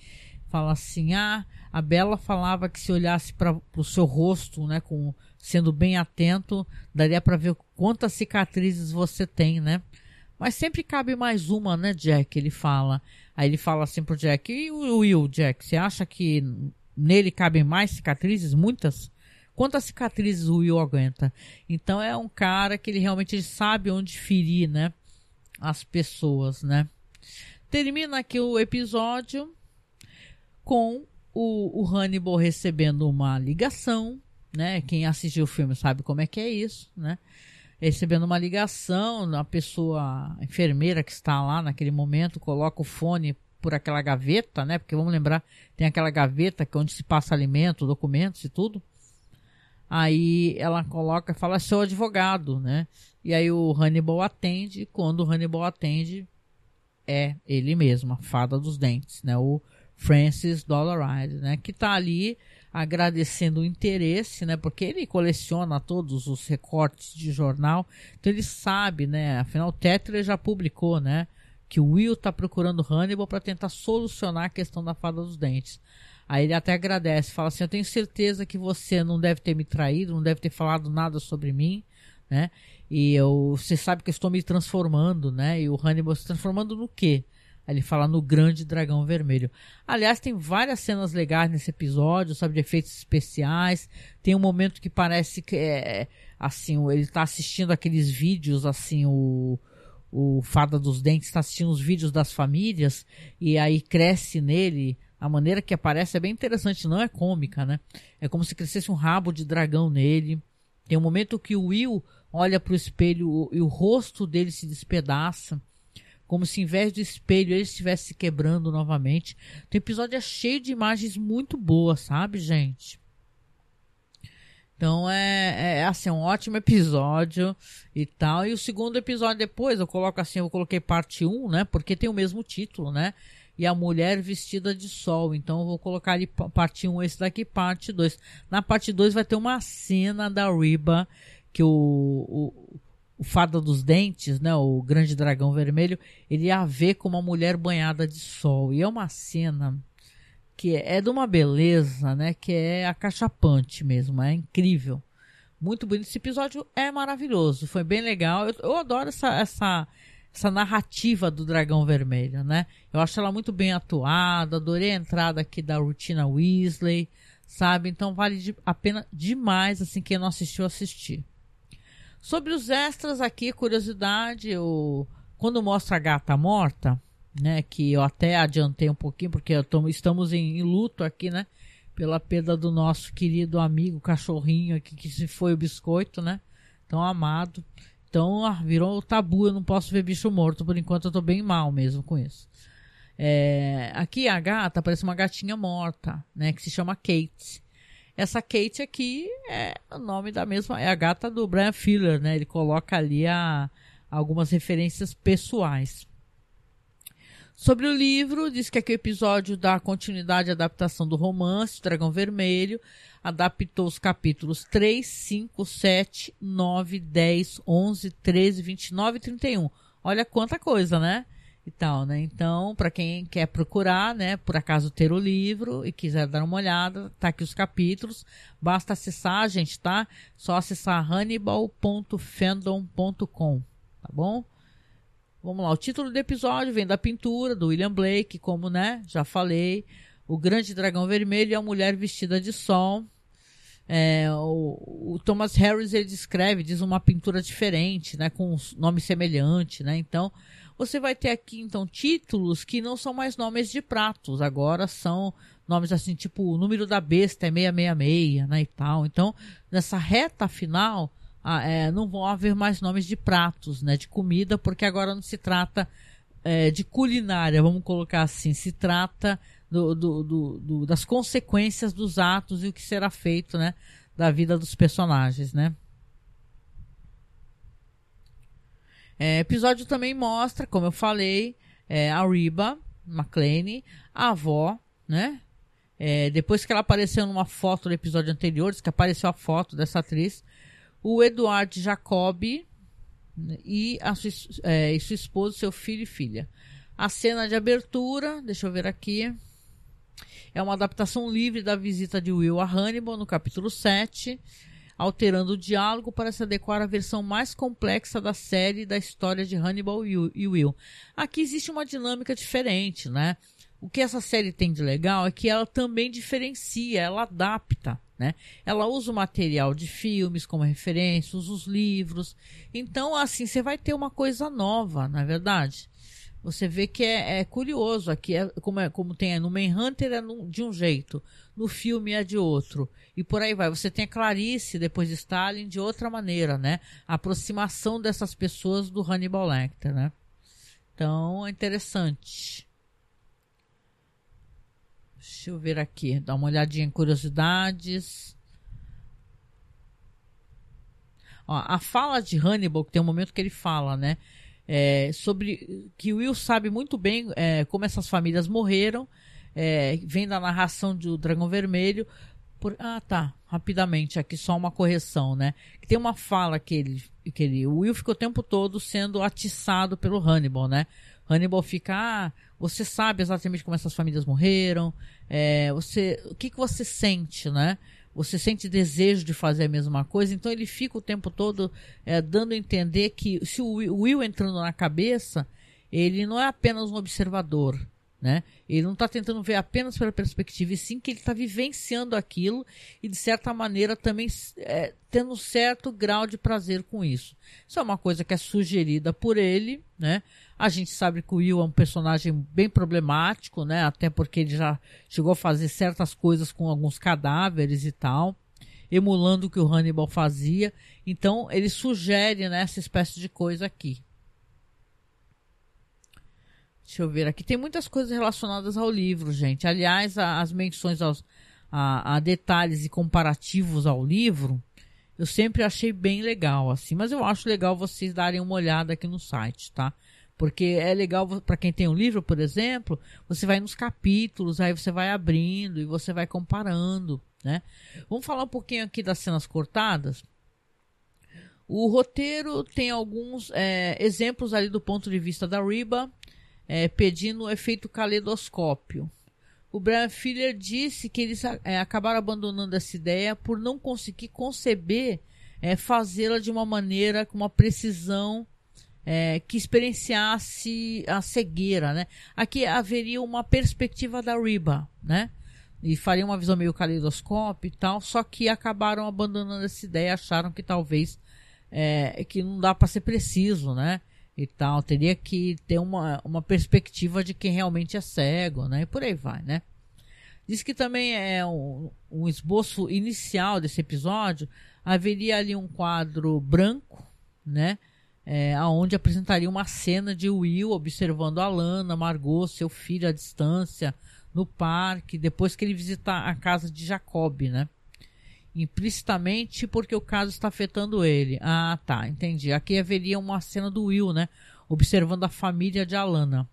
Fala assim: "Ah, a Bella falava que se olhasse para o seu rosto, né, com sendo bem atento, daria para ver quantas cicatrizes você tem, né? Mas sempre cabe mais uma, né, Jack? Ele fala. Aí ele fala assim pro Jack: "E o Will, Jack, você acha que nele cabem mais cicatrizes, muitas?" quantas cicatrizes o Will aguenta. Então é um cara que ele realmente sabe onde ferir, né? As pessoas, né? Termina aqui o episódio com o, o Hannibal recebendo uma ligação, né? Quem assistiu o filme sabe como é que é isso, né? Recebendo uma ligação, a pessoa, a enfermeira que está lá naquele momento, coloca o fone por aquela gaveta, né? Porque vamos lembrar, tem aquela gaveta que é onde se passa alimento, documentos e tudo. Aí ela coloca, fala seu advogado, né? E aí o Hannibal atende, quando o Hannibal atende, é ele mesmo, a fada dos dentes, né? O Francis Dollaride, né? Que tá ali agradecendo o interesse, né? Porque ele coleciona todos os recortes de jornal, então ele sabe, né? Afinal, Tetler já publicou, né? Que o Will tá procurando Hannibal para tentar solucionar a questão da fada dos dentes. Aí ele até agradece, fala assim: Eu tenho certeza que você não deve ter me traído, não deve ter falado nada sobre mim, né? E eu, você sabe que eu estou me transformando, né? E o Hannibal se transformando no quê? Ele fala no Grande Dragão Vermelho. Aliás, tem várias cenas legais nesse episódio, sabe, de efeitos especiais. Tem um momento que parece que é assim, ele está assistindo aqueles vídeos, assim, o o Fada dos Dentes está assistindo os vídeos das famílias e aí cresce nele a maneira que aparece é bem interessante, não é cômica, né? É como se crescesse um rabo de dragão nele. Tem um momento que o Will olha para o espelho e o rosto dele se despedaça como se em vez do espelho ele estivesse se quebrando novamente. O episódio é cheio de imagens muito boas, sabe, gente? Então é, é assim, um ótimo episódio e tal. E o segundo episódio depois, eu coloco assim, eu coloquei parte 1, né? Porque tem o mesmo título, né? E a mulher vestida de sol. Então eu vou colocar ali parte 1, esse daqui, parte 2. Na parte 2 vai ter uma cena da Riba que o, o o Fada dos Dentes, né, o grande dragão vermelho, ele a vê como uma mulher banhada de sol. E é uma cena que é de uma beleza, né, que é acachapante mesmo, é incrível. Muito bonito. Esse episódio é maravilhoso, foi bem legal. Eu, eu adoro essa, essa, essa narrativa do dragão vermelho, né? Eu acho ela muito bem atuada, adorei a entrada aqui da Rutina Weasley, sabe? Então vale de, a pena demais, assim, quem não assistiu, assistir. Sobre os extras aqui, curiosidade, o, quando mostra a gata morta, né, que eu até adiantei um pouquinho, porque tô, estamos em, em, luto aqui, né, pela perda do nosso querido amigo cachorrinho aqui, que se foi o biscoito, né, tão amado. Então ah, virou tabu, eu não posso ver bicho morto, por enquanto eu tô bem mal mesmo com isso. É, aqui a gata parece uma gatinha morta, né, que se chama Kate. Essa Kate aqui é o nome da mesma, é a gata do Brian Filler, né? Ele coloca ali a, algumas referências pessoais. Sobre o livro, diz que aqui o episódio dá continuidade à adaptação do romance Dragão Vermelho, adaptou os capítulos 3, 5, 7, 9, 10, 11, 13, 29 e 31. Olha quanta coisa, né? E tal, né? Então, para quem quer procurar, né, por acaso ter o livro e quiser dar uma olhada, tá aqui os capítulos. Basta acessar, gente, tá? Só acessar hannibal.fandom.com, tá bom? Vamos lá, o título do episódio vem da pintura do William Blake, como, né, já falei. O Grande Dragão Vermelho e a Mulher Vestida de Sol. É, o, o, Thomas Harris ele descreve, diz uma pintura diferente, né, com um nome semelhante, né? Então, você vai ter aqui, então, títulos que não são mais nomes de pratos, agora são nomes assim, tipo, o número da besta é 666, né, e tal. Então, nessa reta final, ah, é, não vão haver mais nomes de pratos, né, de comida, porque agora não se trata é, de culinária, vamos colocar assim, se trata do, do, do, do, das consequências dos atos e o que será feito, né, da vida dos personagens, né. É, episódio também mostra, como eu falei, é, a Riba McLean, a avó, né? É, depois que ela apareceu numa foto do episódio anterior, que apareceu a foto dessa atriz, o Eduardo Jacobi né, e, a sua, é, e sua esposa, seu filho e filha. A cena de abertura, deixa eu ver aqui, é uma adaptação livre da visita de Will a Hannibal no capítulo 7 alterando o diálogo para se adequar à versão mais complexa da série da história de Hannibal e Will. Aqui existe uma dinâmica diferente, né? O que essa série tem de legal é que ela também diferencia, ela adapta, né? Ela usa o material de filmes como referência, usa os livros. Então, assim, você vai ter uma coisa nova, na é verdade. Você vê que é, é curioso aqui, é, como, é, como tem no Manhunter é de um jeito, no filme é de outro. E por aí vai. Você tem a Clarice, depois de Stalin, de outra maneira, né? A aproximação dessas pessoas do Hannibal Lecter, né? Então, é interessante. Deixa eu ver aqui, dar uma olhadinha em curiosidades. Ó, a fala de Hannibal, que tem um momento que ele fala, né? É, sobre que Will sabe muito bem é, como essas famílias morreram é, vem da narração do Dragão Vermelho. Por, ah, tá. Rapidamente, aqui só uma correção, né? Tem uma fala que ele, que ele. O Will fica o tempo todo sendo atiçado pelo Hannibal, né? Hannibal fica, ah, você sabe exatamente como essas famílias morreram, é, você, o que, que você sente, né? Você sente desejo de fazer a mesma coisa, então ele fica o tempo todo é, dando a entender que se o Will entrando na cabeça, ele não é apenas um observador, né? Ele não está tentando ver apenas pela perspectiva, e sim que ele está vivenciando aquilo e, de certa maneira, também é, tendo um certo grau de prazer com isso. Isso é uma coisa que é sugerida por ele, né? A gente sabe que o Will é um personagem bem problemático, né? Até porque ele já chegou a fazer certas coisas com alguns cadáveres e tal, emulando o que o Hannibal fazia. Então, ele sugere né, essa espécie de coisa aqui. Deixa eu ver aqui. Tem muitas coisas relacionadas ao livro, gente. Aliás, a, as menções aos, a, a, detalhes e comparativos ao livro, eu sempre achei bem legal, assim. Mas eu acho legal vocês darem uma olhada aqui no site, tá? Porque é legal para quem tem um livro, por exemplo, você vai nos capítulos, aí você vai abrindo e você vai comparando, né? Vamos falar um pouquinho aqui das cenas cortadas. O roteiro tem alguns é, exemplos ali do ponto de vista da Riba, é, pedindo o efeito caleidoscópio. O Brian Filler disse que eles é, acabaram abandonando essa ideia por não conseguir conceber é, fazê-la de uma maneira com uma precisão é, que experienciasse a cegueira, né? Aqui haveria uma perspectiva da Riba, né? E faria uma visão meio caleidoscópio e tal, só que acabaram abandonando essa ideia, acharam que talvez é, que não dá para ser preciso, né? E tal. Teria que ter uma, uma perspectiva de quem realmente é cego, né? E por aí vai, né? Diz que também é um, um esboço inicial desse episódio. Haveria ali um quadro branco, né? É, aonde apresentaria uma cena de Will observando a Lana, Margot, seu filho à distância, no parque, depois que ele visitar a casa de Jacob, né? Implicitamente porque o caso está afetando ele. Ah, tá, entendi. Aqui haveria uma cena do Will, né? Observando a família de Alana.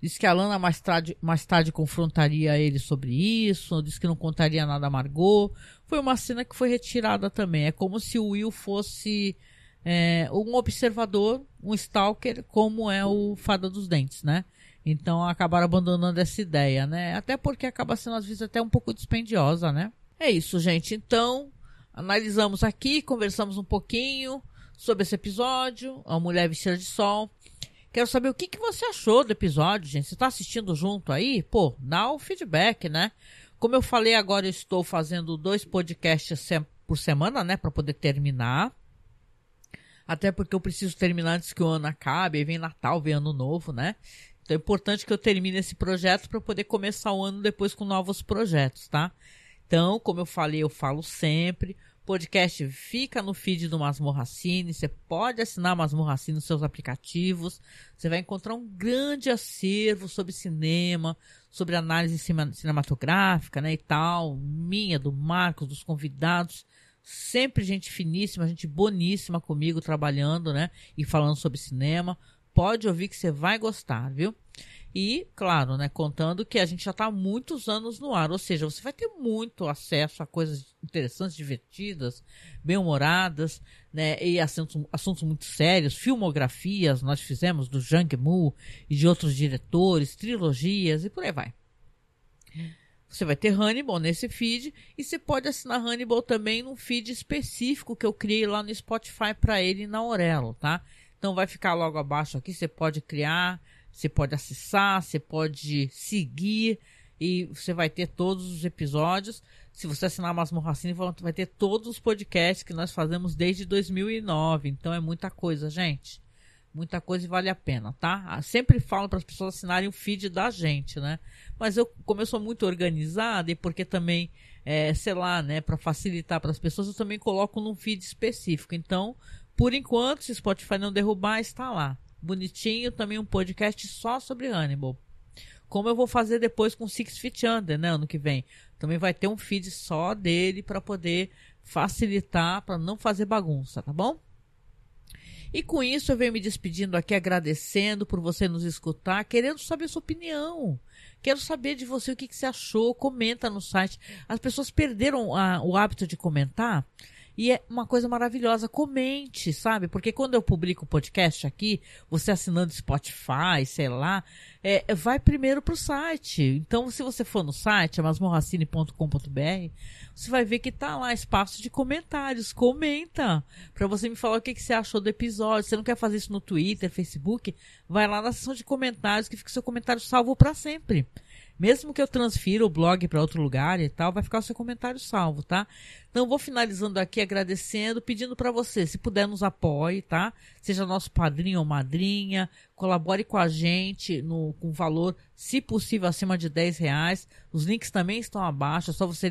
Diz que Alana mais tarde, mais tarde confrontaria ele sobre isso, diz que não contaria nada a Margot. Foi uma cena que foi retirada também. É como se o Will fosse é, um observador, um stalker, como é o Fada dos Dentes, né? Então acabaram abandonando essa ideia, né? Até porque acaba sendo às vezes até um pouco dispendiosa, né? É isso, gente. Então, analisamos aqui, conversamos um pouquinho sobre esse episódio, A Mulher Vestida de Sol. Quero saber o que, que você achou do episódio, gente. Você está assistindo junto aí? Pô, dá o feedback, né? Como eu falei agora, eu estou fazendo dois podcasts por semana, né? Para poder terminar. Até porque eu preciso terminar antes que o ano acabe. Aí vem Natal, vem Ano Novo, né? Então é importante que eu termine esse projeto para poder começar o ano depois com novos projetos, tá? Então, como eu falei, eu falo sempre. Podcast fica no feed do Masmorracine. Você pode assinar Masmorracine nos seus aplicativos. Você vai encontrar um grande acervo sobre cinema, sobre análise cinematográfica, né, e tal. Minha, do Marcos, dos convidados. Sempre gente finíssima, gente boníssima comigo trabalhando, né, e falando sobre cinema. Pode ouvir que você vai gostar, viu? E, claro, né, contando que a gente já está há muitos anos no ar, ou seja, você vai ter muito acesso a coisas interessantes, divertidas, bem-humoradas, né, e assuntos, assuntos muito sérios, filmografias, nós fizemos do Jang Mu e de outros diretores, trilogias e por aí vai. Você vai ter Hannibal nesse feed e você pode assinar Hannibal também num feed específico que eu criei lá no Spotify para ele na Aurelo, tá? Então vai ficar logo abaixo aqui, você pode criar você pode acessar, você pode seguir e você vai ter todos os episódios. Se você assinar Masmorra Cine, vai ter todos os podcasts que nós fazemos desde 2009. Então é muita coisa, gente. Muita coisa e vale a pena, tá? Ah, sempre falo para as pessoas assinarem o feed da gente, né? Mas eu, como eu sou muito organizada e porque também, é, sei lá, né, para facilitar para as pessoas, eu também coloco num feed específico. Então, por enquanto, se Spotify não derrubar, está lá bonitinho, também um podcast só sobre Hannibal. Como eu vou fazer depois com Six Feet Under, né, ano que vem. Também vai ter um feed só dele para poder facilitar, para não fazer bagunça, tá bom? E com isso eu venho me despedindo aqui, agradecendo por você nos escutar, querendo saber sua opinião. Quero saber de você o que, que você achou. Comenta no site. As pessoas perderam a, o hábito de comentar. E é uma coisa maravilhosa. Comente, sabe? Porque quando eu publico o podcast aqui, você assinando Spotify, sei lá, é, vai primeiro para o site. Então, se você for no site, masmorracine.com.br, você vai ver que tá lá espaço de comentários. Comenta para você me falar o que, que você achou do episódio. Você não quer fazer isso no Twitter, Facebook? Vai lá na seção de comentários que fica seu comentário salvo para sempre. Mesmo que eu transfira o blog para outro lugar e tal, vai ficar o seu comentário salvo, tá? Então vou finalizando aqui agradecendo, pedindo para você, se puder nos apoie, tá? Seja nosso padrinho ou madrinha, colabore com a gente no, com valor, se possível, acima de 10 reais. Os links também estão abaixo, é só você,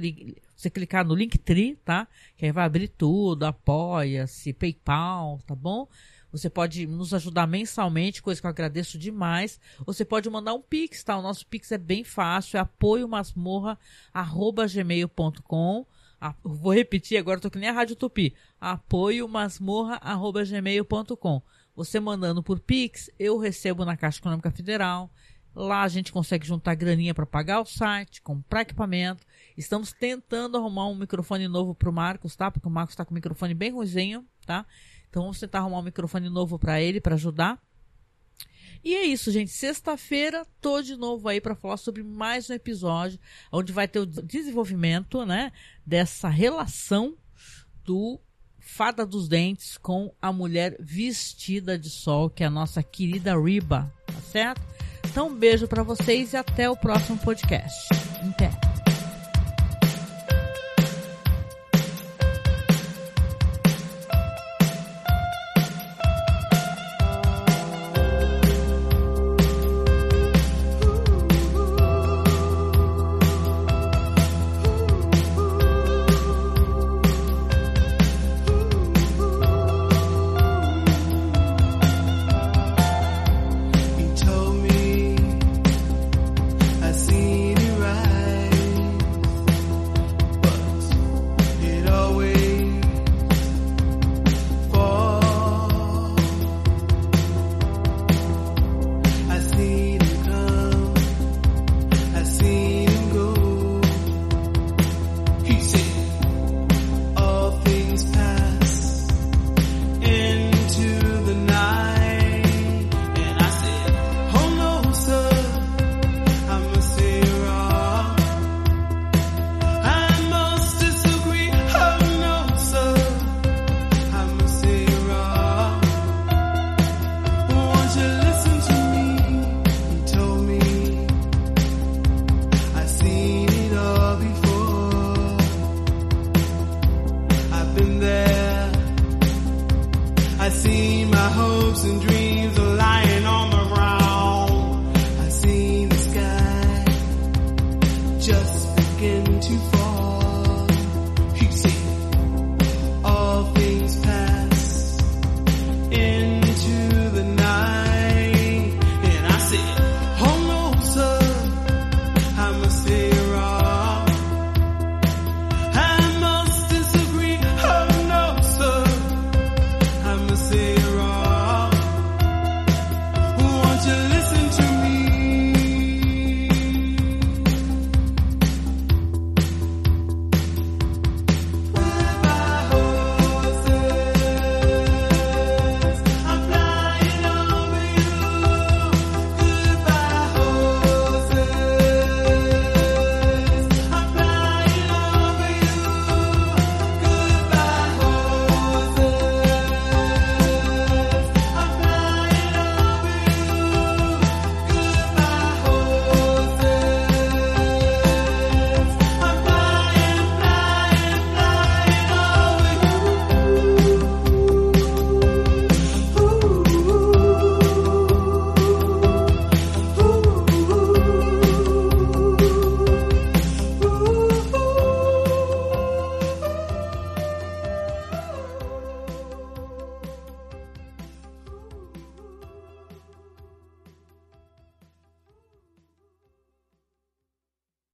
você clicar no Linktree, tá? Que aí vai abrir tudo, apoia-se, PayPal, tá bom? Você pode nos ajudar mensalmente, coisa que eu agradeço demais. Você pode mandar um pix, tá? O nosso pix é bem fácil, é apoiomasmorra@gmail.com. Vou repetir agora, tô que nem a Rádio Tupi. apoiomasmorra@gmail.com. Você mandando por pix, eu recebo na Caixa Econômica Federal. Lá a gente consegue juntar graninha para pagar o site, comprar equipamento. Estamos tentando arrumar um microfone novo pro Marcos, tá? Porque o Marcos está com o microfone bem ruizinho, tá? Então vamos tentar arrumar um microfone novo para ele, para ajudar. E é isso, gente. Sexta-feira tô de novo aí para falar sobre mais um episódio onde vai ter o desenvolvimento, né, dessa relação do Fada dos Dentes com a mulher vestida de sol, que é a nossa querida Riba, tá certo? Então um beijo para vocês e até o próximo podcast. Pé. nothing there. I see my hopes and dreams.